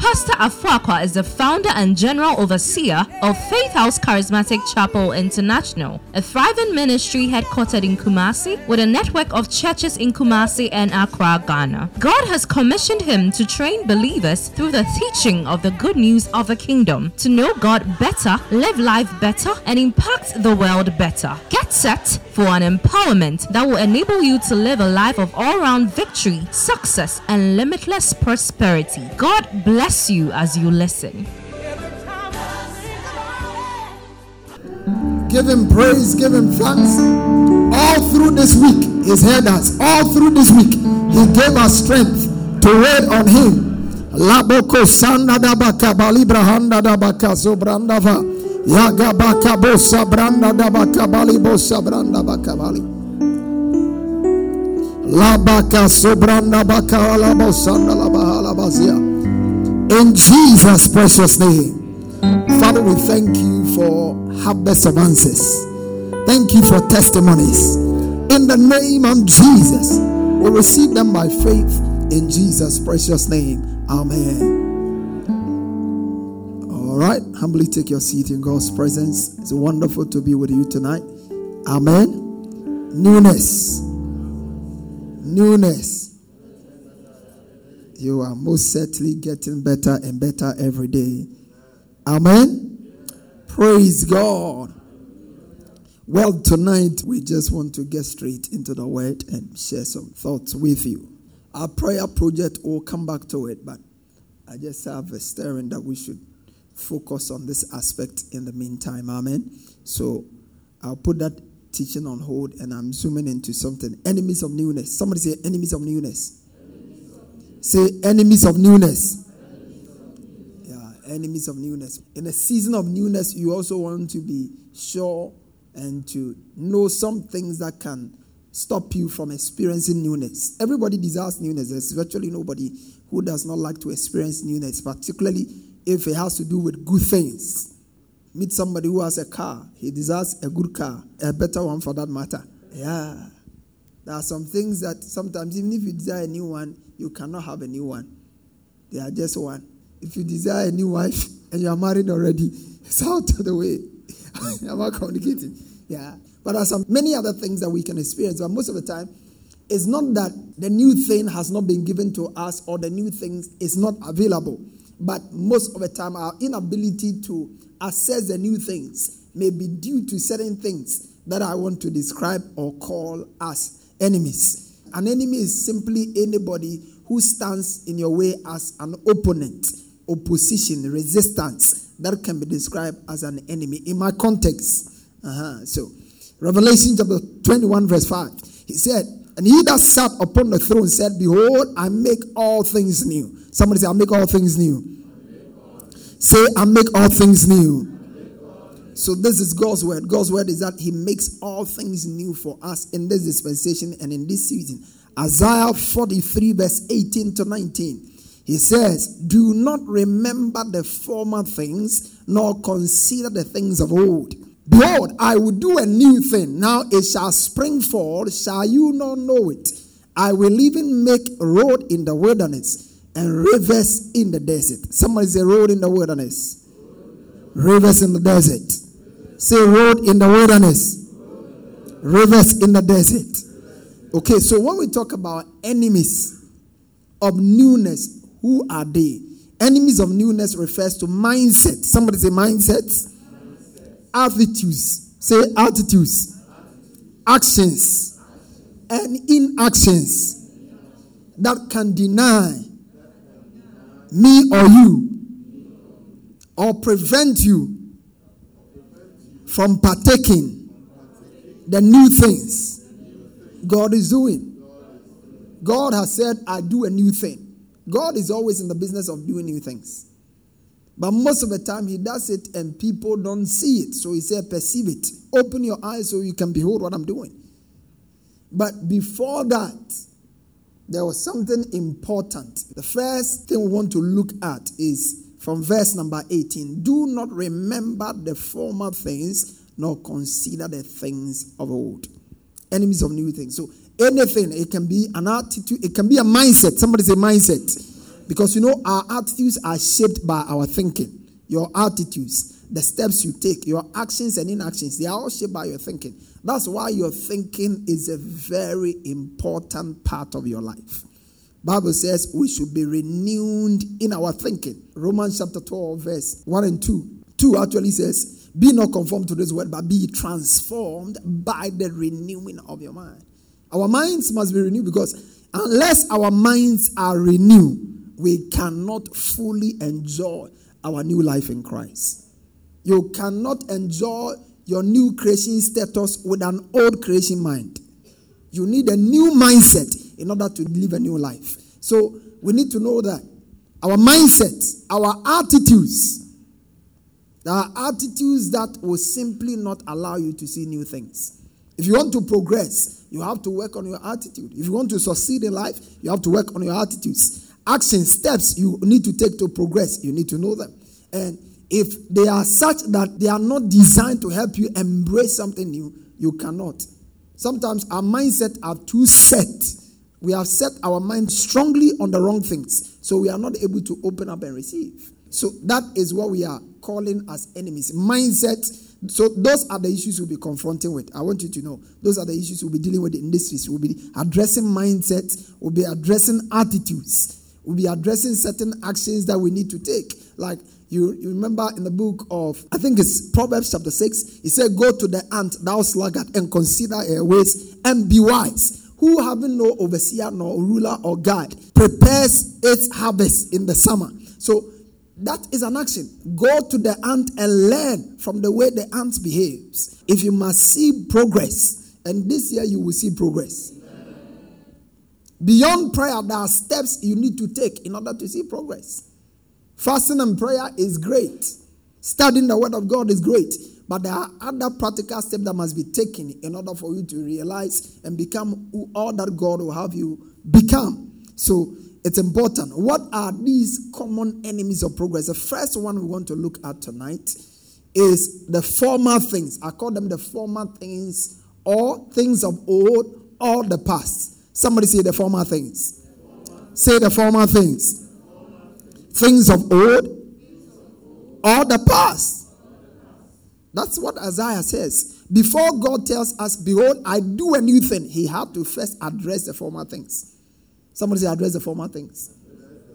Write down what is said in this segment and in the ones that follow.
Pastor Afuakwa is the founder and general overseer of Faith House Charismatic Chapel International, a thriving ministry headquartered in Kumasi with a network of churches in Kumasi and Accra, Ghana. God has commissioned him to train believers through the teaching of the good news of the kingdom to know God better, live life better, and impact the world better. Get set for an empowerment that will enable you to live a life of all round victory, success, and limitless prosperity. God bless you as you listen. Give him praise, give him thanks. All through this week, he's heard us. All through this week, he gave us strength to wait on him. Laboko sanda da baka balibra handa da baka sobranda va. Yaga baka bosa branda da baka bali bosa branda baka bali. La baka sobranda baka la bosanda la bahala bazia. In Jesus' precious name. Father, we thank you for harvest of answers. Thank you for testimonies. In the name of Jesus, we receive them by faith in Jesus' precious name. Amen. Right, humbly take your seat in God's presence. It's wonderful to be with you tonight. Amen. Newness. Newness you are most certainly getting better and better every day. Amen. Praise God. Well, tonight we just want to get straight into the word and share some thoughts with you. Our prayer project will come back to it, but I just have a stirring that we should focus on this aspect in the meantime. Amen. So I'll put that teaching on hold and I'm zooming into something. Enemies of newness. Somebody say enemies of newness. Say, enemies of newness. Yeah, enemies of newness. In a season of newness, you also want to be sure and to know some things that can stop you from experiencing newness. Everybody desires newness. There's virtually nobody who does not like to experience newness, particularly if it has to do with good things. Meet somebody who has a car, he desires a good car, a better one for that matter. Yeah. There are some things that sometimes, even if you desire a new one, you cannot have a new one. They are just one. If you desire a new wife and you are married already, it's out of the way. Am I communicating? Yeah. But there are some many other things that we can experience. But most of the time, it's not that the new thing has not been given to us or the new thing is not available. But most of the time, our inability to assess the new things may be due to certain things that I want to describe or call as enemies. An enemy is simply anybody who stands in your way as an opponent, opposition, resistance. That can be described as an enemy. In my context, uh-huh. so Revelation chapter 21, verse 5, he said, And he that sat upon the throne said, Behold, I make all things new. Somebody say, I make all things new. Say, I make all things new. So, this is God's word. God's word is that He makes all things new for us in this dispensation and in this season. Isaiah 43, verse 18 to 19. He says, Do not remember the former things, nor consider the things of old. Behold, I will do a new thing. Now it shall spring forth. Shall you not know it? I will even make road in the wilderness and rivers in the desert. Somebody say, Road in the wilderness, rivers in the desert. Say road in the wilderness, rivers in the desert. Okay, so when we talk about enemies of newness, who are they? Enemies of newness refers to mindset. Somebody say mindsets, attitudes. Say attitudes, actions, and inactions that can deny me or you or prevent you from partaking the new things God is doing. God has said, I do a new thing. God is always in the business of doing new things. But most of the time, He does it and people don't see it. So He said, Perceive it. Open your eyes so you can behold what I'm doing. But before that, there was something important. The first thing we want to look at is from verse number 18 Do not remember the former things, nor consider the things of old. Enemies of new things. So, anything, it can be an attitude, it can be a mindset. Somebody say mindset. Because you know, our attitudes are shaped by our thinking. Your attitudes, the steps you take, your actions and inactions, they are all shaped by your thinking. That's why your thinking is a very important part of your life. Bible says we should be renewed in our thinking. Romans chapter 12, verse 1 and 2. 2 actually says, Be not conformed to this world, but be transformed by the renewing of your mind. Our minds must be renewed because unless our minds are renewed, we cannot fully enjoy our new life in Christ. You cannot enjoy your new creation status with an old creation mind. You need a new mindset in order to live a new life. So we need to know that our mindset, our attitudes, there are attitudes that will simply not allow you to see new things. If you want to progress, you have to work on your attitude. If you want to succeed in life, you have to work on your attitudes action steps you need to take to progress. You need to know them. And if they are such that they are not designed to help you embrace something new, you cannot. Sometimes our mindset are too set. We have set our mind strongly on the wrong things. So we are not able to open up and receive. So that is what we are calling as enemies. Mindset. So those are the issues we'll be confronting with. I want you to know. Those are the issues we'll be dealing with in this series. We'll be addressing mindset. We'll be addressing attitudes We'll be addressing certain actions that we need to take. Like you, you remember in the book of, I think it's Proverbs chapter 6, he said, Go to the ant, thou sluggard, and consider her ways and be wise. Who having no overseer, nor ruler, or guide, prepares its harvest in the summer. So that is an action. Go to the ant and learn from the way the ant behaves. If you must see progress, and this year you will see progress. Beyond prayer, there are steps you need to take in order to see progress. Fasting and prayer is great. Studying the Word of God is great. But there are other practical steps that must be taken in order for you to realize and become who, all that God will have you become. So it's important. What are these common enemies of progress? The first one we want to look at tonight is the former things. I call them the former things or things of old or the past. Somebody say the former things. Say the former things. Things of old or the past. That's what Isaiah says. Before God tells us, Behold, I do a new thing, he had to first address the former things. Somebody say, address the former things.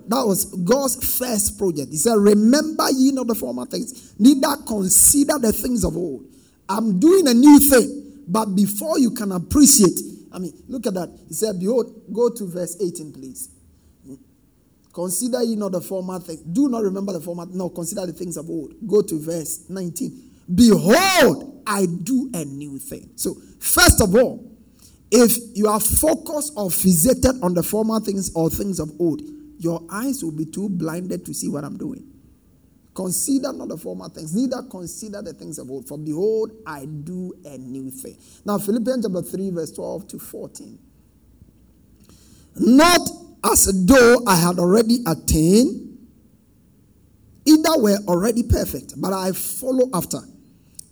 That was God's first project. He said, Remember ye not the former things, neither consider the things of old. I'm doing a new thing, but before you can appreciate I mean, look at that. He said, Behold, go to verse 18, please. Hmm. Consider ye not the former things. Do not remember the former. No, consider the things of old. Go to verse 19. Behold, I do a new thing. So, first of all, if you are focused or fixated on the former things or things of old, your eyes will be too blinded to see what I'm doing. Consider not the former things, neither consider the things of old. For behold, I do a new thing. Now, Philippians chapter 3, verse 12 to 14. Not as though I had already attained, either were already perfect, but I follow after.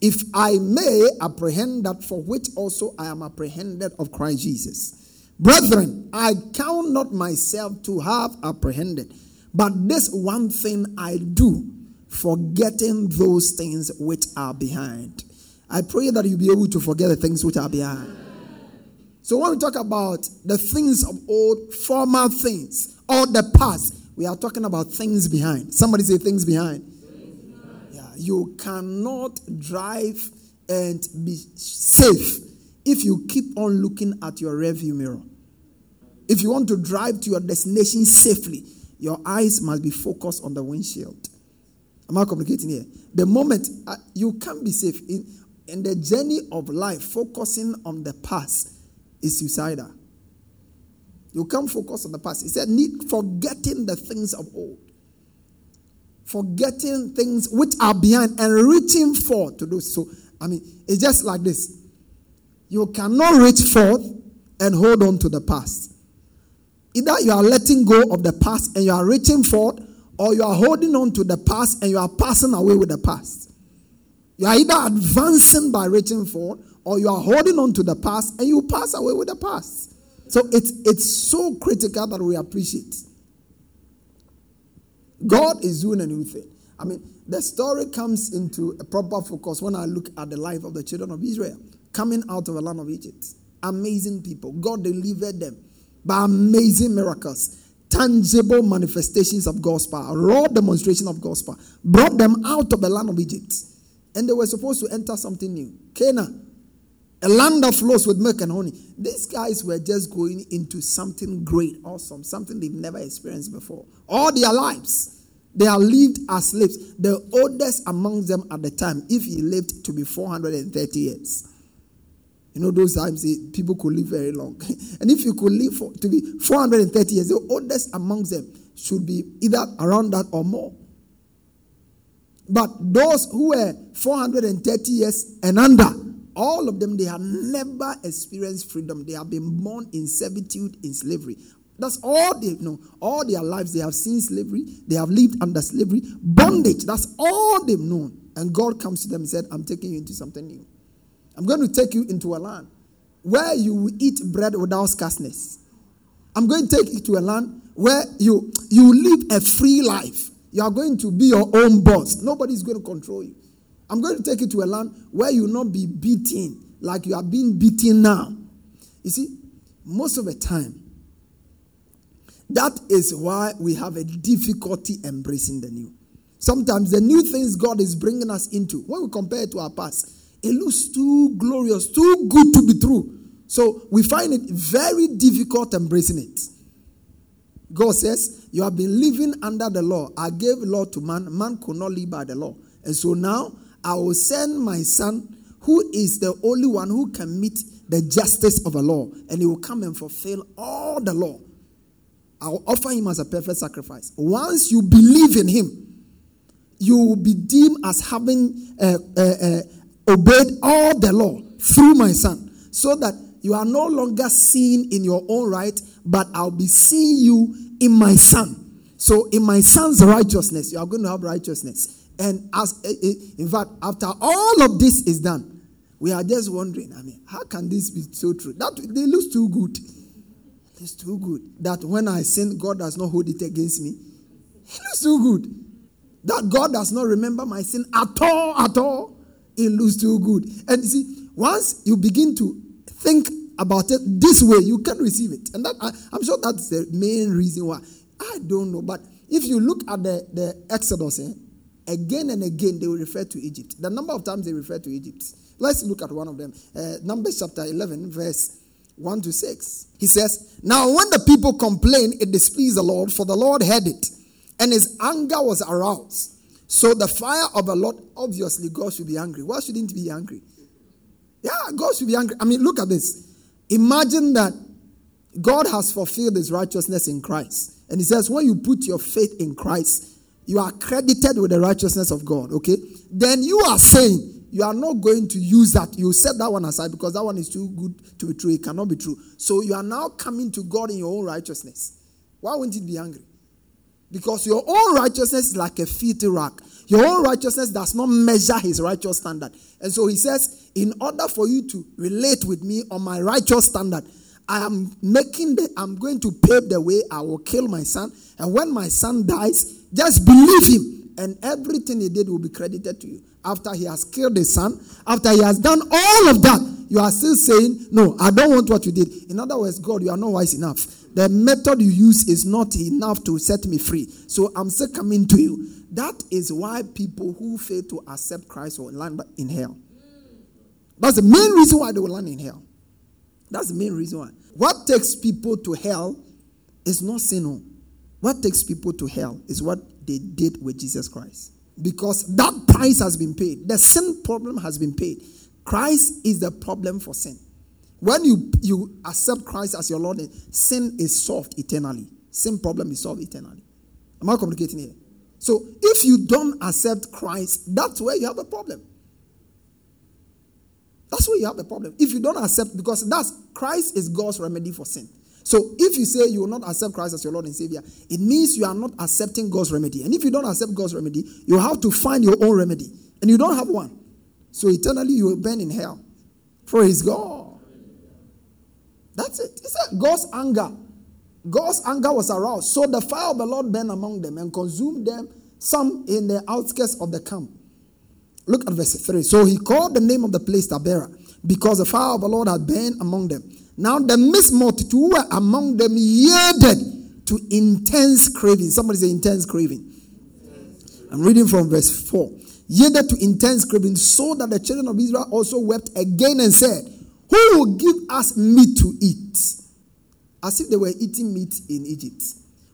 If I may apprehend that for which also I am apprehended of Christ Jesus. Brethren, I count not myself to have apprehended, but this one thing I do forgetting those things which are behind. I pray that you'll be able to forget the things which are behind. So, when we talk about the things of old, former things, or the past, we are talking about things behind. Somebody say things behind. Yeah, you cannot drive and be safe if you keep on looking at your rearview mirror. If you want to drive to your destination safely, your eyes must be focused on the windshield. Am I communicating here? The moment uh, you can't be safe in, in the journey of life, focusing on the past is suicidal. You can't focus on the past. He said, need forgetting the things of old. Forgetting things which are behind and reaching forth to do So, I mean, it's just like this. You cannot reach forth and hold on to the past. Either you are letting go of the past and you are reaching forward, or you are holding on to the past and you are passing away with the past. You are either advancing by reaching forward, or you are holding on to the past and you pass away with the past. So it's, it's so critical that we appreciate. God is doing a new thing. I mean, the story comes into a proper focus when I look at the life of the children of Israel coming out of the land of Egypt. Amazing people. God delivered them by amazing miracles, tangible manifestations of God's power, raw demonstration of God's power, brought them out of the land of Egypt. And they were supposed to enter something new Canaan, a land that flows with milk and honey. These guys were just going into something great, awesome, something they've never experienced before. All their lives. They are lived as slaves. The oldest among them at the time, if he lived to be 430 years. You know, those times eh, people could live very long. and if you could live for, to be 430 years, the oldest amongst them should be either around that or more. But those who were 430 years and under, all of them, they have never experienced freedom. They have been born in servitude, in slavery. That's all they know. All their lives, they have seen slavery. They have lived under slavery, bondage. That's all they've known. And God comes to them and said, I'm taking you into something new. I'm going to take you into a land where you will eat bread without scarceness. I'm going to take you to a land where you, you live a free life. You are going to be your own boss. Nobody's going to control you. I'm going to take you to a land where you will not be beaten like you are being beaten now. You see, most of the time, that is why we have a difficulty embracing the new. Sometimes the new things God is bringing us into, when we compare it to our past, it looks too glorious, too good to be true. So we find it very difficult embracing it. God says, You have been living under the law. I gave law to man. Man could not live by the law. And so now I will send my son, who is the only one who can meet the justice of the law, and he will come and fulfill all the law. I will offer him as a perfect sacrifice. Once you believe in him, you will be deemed as having uh, uh, uh, obeyed all the law through my son, so that you are no longer seen in your own right, but I'll be seeing you in my son. So, in my son's righteousness, you are going to have righteousness. And as eh, eh, in fact, after all of this is done, we are just wondering. I mean, how can this be so true? That they look too good. It's too good that when I sin, God does not hold it against me. It looks too good that God does not remember my sin at all, at all it looks too good. And you see, once you begin to think about it this way, you can receive it. And that I, am sure that's the main reason why. I don't know. But if you look at the, the Exodus, eh, again and again they will refer to Egypt. The number of times they refer to Egypt. Let's look at one of them. Uh, Numbers chapter 11, verse 1 to 6. He says, Now when the people complained, it displeased the Lord, for the Lord heard it, and his anger was aroused. So the fire of the Lord, obviously, God should be angry. Why shouldn't he be angry? Yeah, God should be angry. I mean, look at this. Imagine that God has fulfilled his righteousness in Christ. And he says, when you put your faith in Christ, you are credited with the righteousness of God, okay? Then you are saying you are not going to use that. You set that one aside because that one is too good to be true. It cannot be true. So you are now coming to God in your own righteousness. Why wouldn't it be angry? Because your own righteousness is like a filthy rag. Your own righteousness does not measure his righteous standard. And so he says, in order for you to relate with me on my righteous standard, I am making the, I'm going to pave the way. I will kill my son. And when my son dies, just believe him. And everything he did will be credited to you. After he has killed his son, after he has done all of that, you are still saying, No, I don't want what you did. In other words, God, you are not wise enough. The method you use is not enough to set me free. So I'm still coming to you. That is why people who fail to accept Christ will land in hell. That's the main reason why they will land in hell. That's the main reason why. What takes people to hell is not sin. Oh. What takes people to hell is what they did with Jesus Christ. Because that price has been paid. The sin problem has been paid. Christ is the problem for sin. When you, you accept Christ as your Lord, eh, sin is solved eternally. Sin problem is solved eternally. Am I communicating here? So if you don't accept Christ, that's where you have a problem. That's where you have the problem. If you don't accept, because that's Christ is God's remedy for sin. So if you say you will not accept Christ as your Lord and Savior, it means you are not accepting God's remedy. And if you don't accept God's remedy, you have to find your own remedy. And you don't have one. So eternally you will burn in hell. Praise God. That's it. It's God's anger. God's anger was aroused. So the fire of the Lord burned among them and consumed them, some in the outskirts of the camp. Look at verse 3. So he called the name of the place Taberah, because the fire of the Lord had burned among them. Now the mixed multitude were among them yielded to intense craving. Somebody say intense craving. I'm reading from verse 4. Yielded to intense craving, so that the children of Israel also wept again and said, Who will give us meat to eat? As if they were eating meat in Egypt.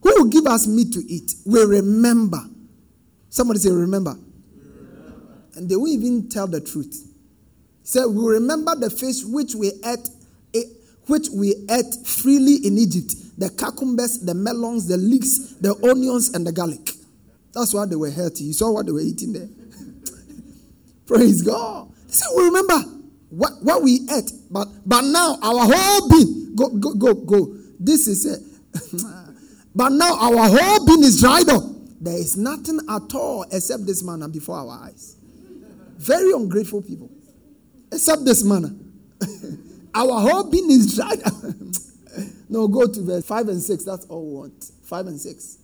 Who will give us meat to eat? We remember. Somebody say, Remember. And they will even tell the truth. Say, We remember the fish which we ate eh, which we ate freely in Egypt the cucumbers, the melons, the leeks, the onions, and the garlic. That's why they were healthy. You saw what they were eating there. Praise God. See, we remember what, what we ate, but but now our whole being go go go go. This is it. but now our whole being is dried up. There is nothing at all except this manna before our eyes. Very ungrateful people. Except this manna. Our whole being is dried. up. no, go to verse 5 and 6. That's all we want. 5 and 6.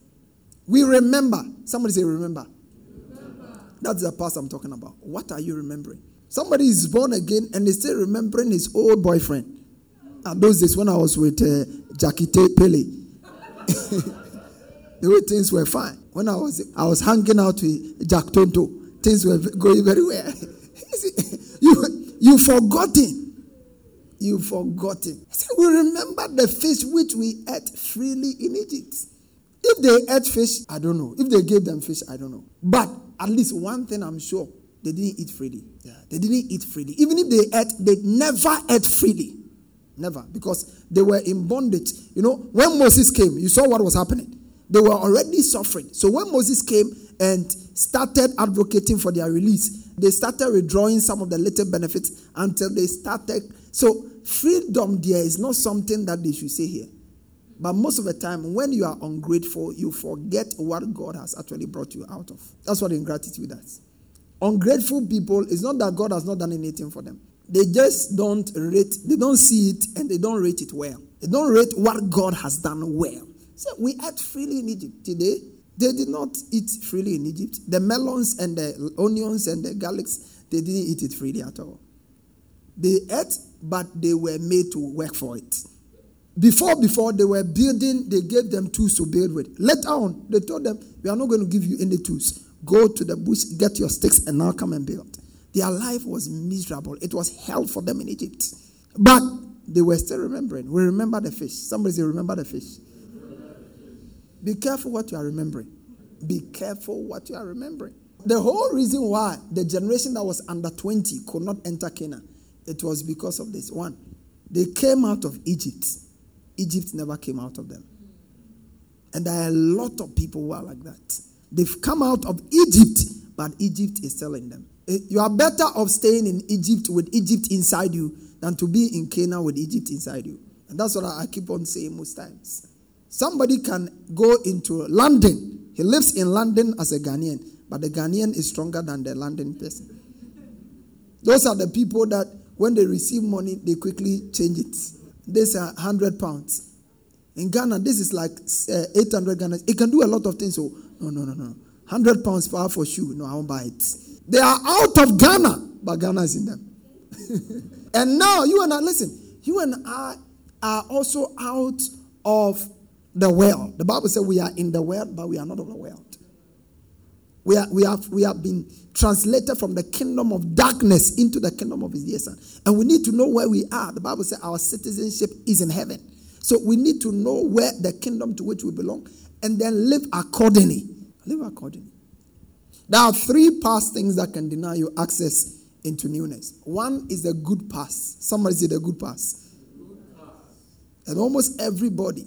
We remember. Somebody say, remember. That's the past I'm talking about. What are you remembering? Somebody is born again and is still remembering his old boyfriend. And those days when I was with uh, Jackie. Pele, the way things were fine. When I was I was hanging out with Jack Tonto, things were going very well. you you forgotten You've forgotten. We remember the fish which we ate freely in Egypt. If they ate fish, I don't know. If they gave them fish, I don't know. But at least one thing I'm sure they didn't eat freely. Yeah, they didn't eat freely. Even if they ate, they never ate freely. Never. Because they were in bondage. You know, when Moses came, you saw what was happening. They were already suffering. So when Moses came and started advocating for their release, they started withdrawing some of the little benefits until they started so, freedom there is not something that they should say here. But most of the time, when you are ungrateful, you forget what God has actually brought you out of. That's what ingratitude does. Ungrateful people, it's not that God has not done anything for them. They just don't rate, they don't see it and they don't rate it well. They don't rate what God has done well. So we ate freely in Egypt today. They did not eat freely in Egypt. The melons and the onions and the garlics, they didn't eat it freely at all. They ate but they were made to work for it. Before, before they were building, they gave them tools to build with. Later on, they told them, We are not going to give you any tools. Go to the bush, get your sticks, and now come and build. Their life was miserable. It was hell for them in Egypt. But they were still remembering. We remember the fish. Somebody say, Remember the fish. Be careful what you are remembering. Be careful what you are remembering. The whole reason why the generation that was under 20 could not enter Canaan it was because of this. One, they came out of Egypt. Egypt never came out of them. And there are a lot of people who are like that. They've come out of Egypt, but Egypt is still in them. Eh, you are better off staying in Egypt with Egypt inside you than to be in Canaan with Egypt inside you. And that's what I keep on saying most times. Somebody can go into London. He lives in London as a Ghanaian, but the Ghanaian is stronger than the London person. Those are the people that when they receive money, they quickly change it. This are 100 pounds. In Ghana, this is like uh, 800 Ghana. It can do a lot of things. So, no, no, no, no. 100 pounds per for shoe. No, I won't buy it. They are out of Ghana, but Ghana is in them. and now, you and I, listen, you and I are also out of the world. The Bible says we are in the world, but we are not of the world. We, are, we, have, we have been translated from the kingdom of darkness into the kingdom of his dear son. And we need to know where we are. The Bible says our citizenship is in heaven. So we need to know where the kingdom to which we belong and then live accordingly. Live accordingly. There are three past things that can deny you access into newness. One is the good past. Somebody say the good past. Good past. And almost everybody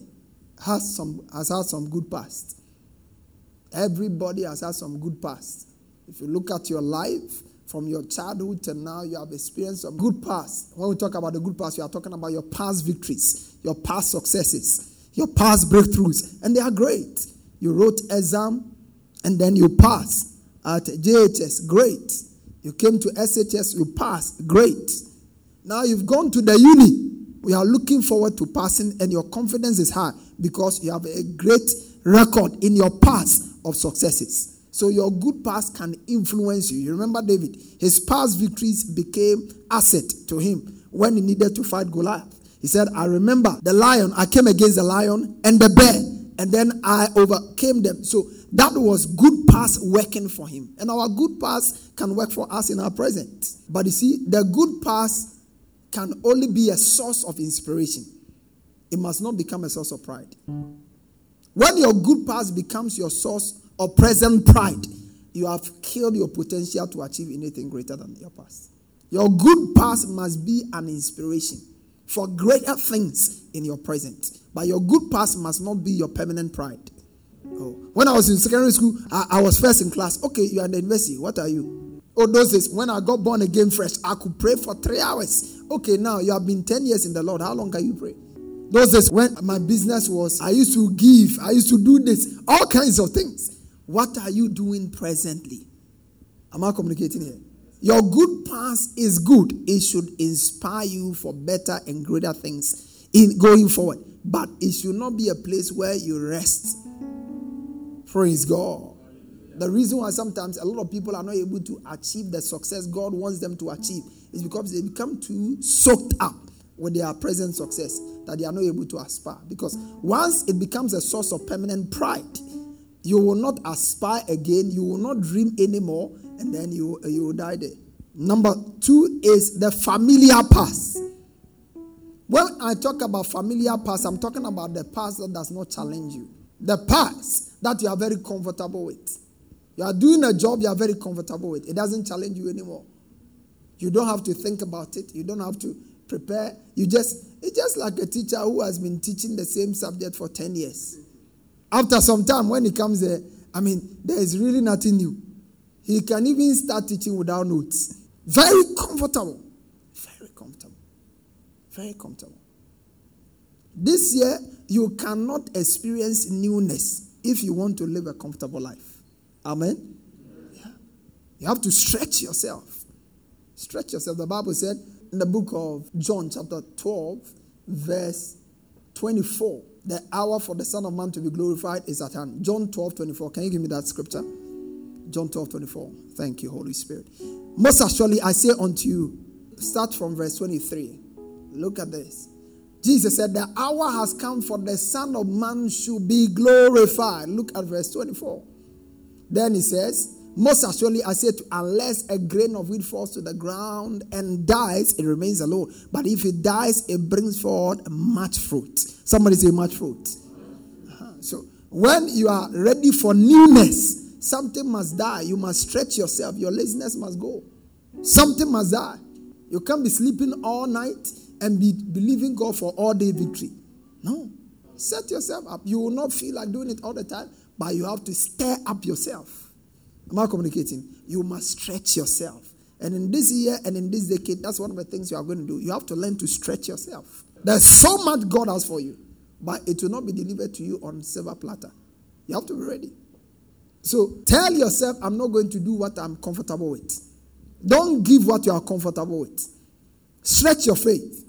has some has had some good past. Everybody has had some good past. If you look at your life from your childhood to now, you have experienced some good past. When we talk about the good past, you are talking about your past victories, your past successes, your past breakthroughs, and they are great. You wrote exam, and then you passed at JHS, great. You came to SHS, you passed, great. Now you've gone to the uni. We are looking forward to passing, and your confidence is high because you have a great record in your past of successes. So your good past can influence you. You remember David, his past victories became asset to him when he needed to fight Goliath. He said, I remember the lion, I came against the lion and the bear, and then I overcame them. So that was good past working for him. And our good past can work for us in our present. But you see, the good past can only be a source of inspiration. It must not become a source of pride. When your good past becomes your source of present pride, you have killed your potential to achieve anything greater than your past. Your good past must be an inspiration for greater things in your present. But your good past must not be your permanent pride. Oh. When I was in secondary school, I, I, was first in class. Okay, you are in the university. What are you? Oh, those days, when I got born again fresh, I could pray for three hours. Okay, now you have been 10 years in the Lord. How long can you pray? Those days, when my business was, I used to give, I used to do this, all kinds of things. What are you doing presently? Am I communicating here? Your good past is good. It should inspire you for better and greater things in going forward. But it should not be a place where you rest. Praise God. The reason why sometimes a lot of people are not able to achieve the success God wants them to achieve is because they become too soaked up with their present success that they are not able to aspire. Because once it becomes a source of permanent pride, you will not aspire again, you will not dream anymore, and then you, you will die there. Number two is the familiar past. When I talk about familiar past, I'm talking about the past that does not challenge you. The past that you are very comfortable with. You are doing a job you are very comfortable with. It doesn't challenge you anymore. You don't have to think about it. You don't have to prepare. You just, it's just like a teacher who has been teaching the same subject for 10 years. After some time, when he comes there, I mean, there is really nothing new. He can even start teaching without notes. Very comfortable. Very comfortable. Very comfortable. This year, you cannot experience newness if you want to live a comfortable life. Amen? Yeah. You have to stretch yourself. Stretch yourself. The Bible said in the book of John, chapter 12, verse 24 the hour for the Son of Man to be glorified is at hand. John 12 24. Can you give me that scripture? John 12 24. Thank you, Holy Spirit. Most assuredly, I say unto you, start from verse 23. Look at this. Jesus said, The hour has come for the Son of Man should be glorified. Look at verse 24. Then he says, most assuredly, I say to unless a grain of wheat falls to the ground and dies, it remains alone. But if it dies, it brings forth much fruit. Somebody say much fruit. Uh-huh. So when you are ready for newness, something must die. You must stretch yourself. Your laziness must go. Something must die. You can't be sleeping all night and be believing God for all day victory. No. Set yourself up. You will not feel like doing it all the time, but you have to stir up yourself. Am I communicating? You must stretch yourself. And in this year and in this decade, that's one of the things you are going to do. You have to learn to stretch yourself. There's so much God has for you, but it will not be delivered to you on silver platter. You have to be ready. So tell yourself, I'm not going to do what I'm comfortable with. Don't give what you are comfortable with. Stretch your faith.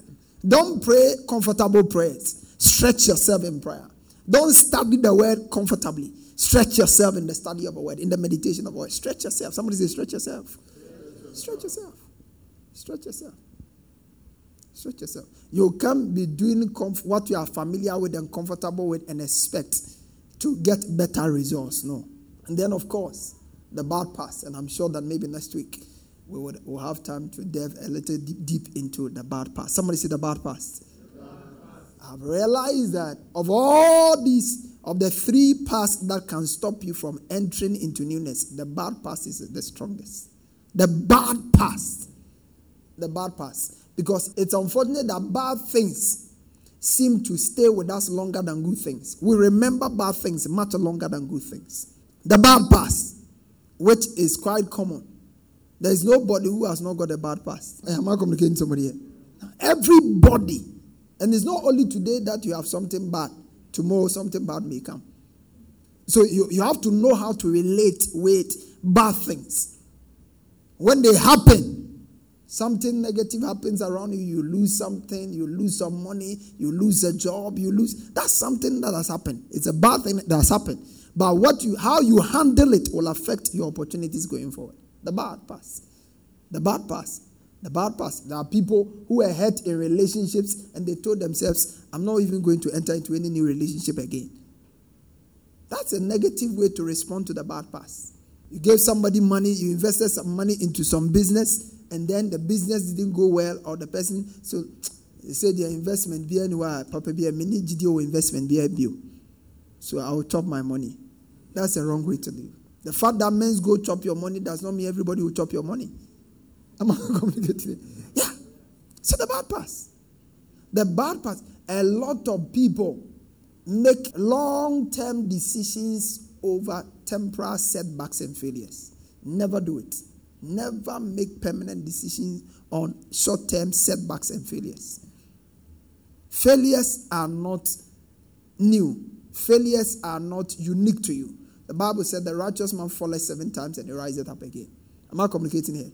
Don't pray comfortable prayers. Stretch yourself in prayer. Don't study the word comfortably. Stretch yourself in the study of a word, in the meditation of a word. Stretch yourself. Somebody say, stretch yourself. Stretch yourself. Stretch yourself. Stretch yourself. You can't be doing comf- what you are familiar with and comfortable with and expect to get better results. No. And then, of course, the bad past. And I'm sure that maybe next week we would we'll have time to delve a little deep, deep into the bad past. Somebody say the bad past. I've realized that of all these of the three paths that can stop you from entering into newness, the bad past is the strongest. The bad past. The bad past. Because it's unfortunate that bad things seem to stay with us longer than good things. We remember bad things much longer than good things. The bad past, which is quite common, There's nobody who has not got a bad past. I am I communicating somebody here? Everybody. And it's not only today that you have something bad, tomorrow something bad may come. So you, you have to know how to relate with bad things. When they happen, something negative happens around you, you lose something, you lose some money, you lose a job, you lose. That's something that has happened. It's a bad thing that has happened. But what you how you handle it will affect your opportunities going forward. The bad pass. The bad pass. The bad pass. There are people who were hurt in relationships and they told themselves, I'm not even going to enter into any new relationship again. That's a negative way to respond to the bad pass. You gave somebody money, you invested some money into some business, and then the business didn't go well, or the person, so they said their investment be anywhere, Papa be a mini GDO investment be a bill. So I'll chop my money. That's a wrong way to live. The fact that men go chop your money does not mean everybody will chop your money. Am I communicating? Yeah. So the bad pass. The bad pass. A lot of people make long term decisions over temporal setbacks and failures. Never do it. Never make permanent decisions on short term setbacks and failures. Failures are not new, failures are not unique to you. The Bible said the righteous man falls seven times and he rises up again. Am I communicating here?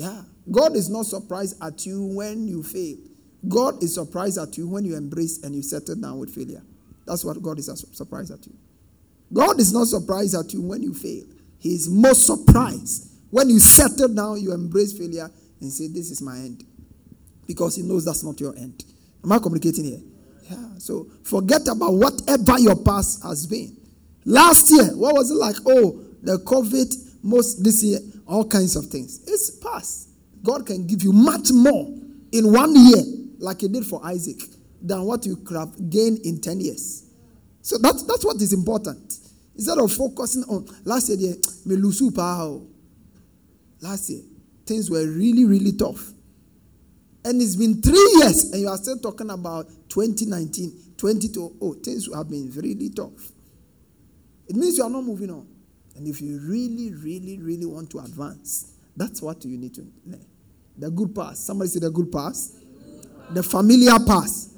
Yeah. God is not surprised at you when you fail. God is surprised at you when you embrace and you settle down with failure. That's what God is surprised at you. God is not surprised at you when you fail. He is most surprised when you settle down, you embrace failure and say, This is my end. Because He knows that's not your end. Am I communicating here? Yeah. So forget about whatever your past has been. Last year, what was it like? Oh, the COVID, most this year, all kinds of things. It's past. God can give you much more in one year, like He did for Isaac, than what you could have gained in 10 years. So that's, that's what is important. Instead of focusing on last year, me lose Last year, things were really, really tough. And it's been three years, and you are still talking about 2019, 2020. Oh, things have been really tough. It means you are not moving on. And if you really, really, really want to advance, that's what you need to learn. The good pass. Somebody say the good pass. The familiar pass,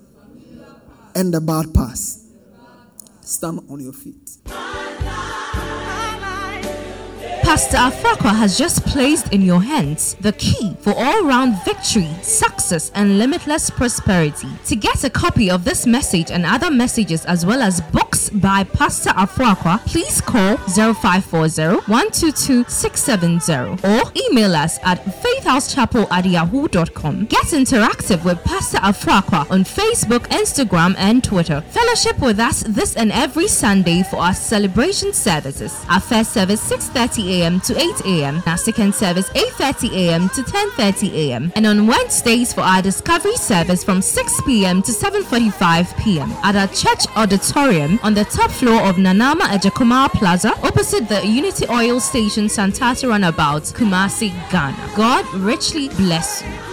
And the bad pass. Stand on your feet. Pastor uh, Afrakwa has just placed in your hands the key for all round victory, success, and limitless prosperity. To get a copy of this message and other messages, as well as books by Pastor Afrakwa, please call 0540 122 670 or email us at faithhousechapel at yahoo.com. Get interactive with Pastor Afrakwa on Facebook, Instagram, and Twitter. Fellowship with us this and every Sunday for our celebration services. Our first service 6:30 a.m a.m. to 8 a.m. Our second service 8:30 a.m. to 10:30 a.m. And on Wednesdays for our discovery service from 6 p.m. to 7:45 p.m. at our church auditorium on the top floor of Nanama Ejakuma Plaza, opposite the Unity Oil Station, Santasi Runabout, Kumasi, Ghana. God richly bless you.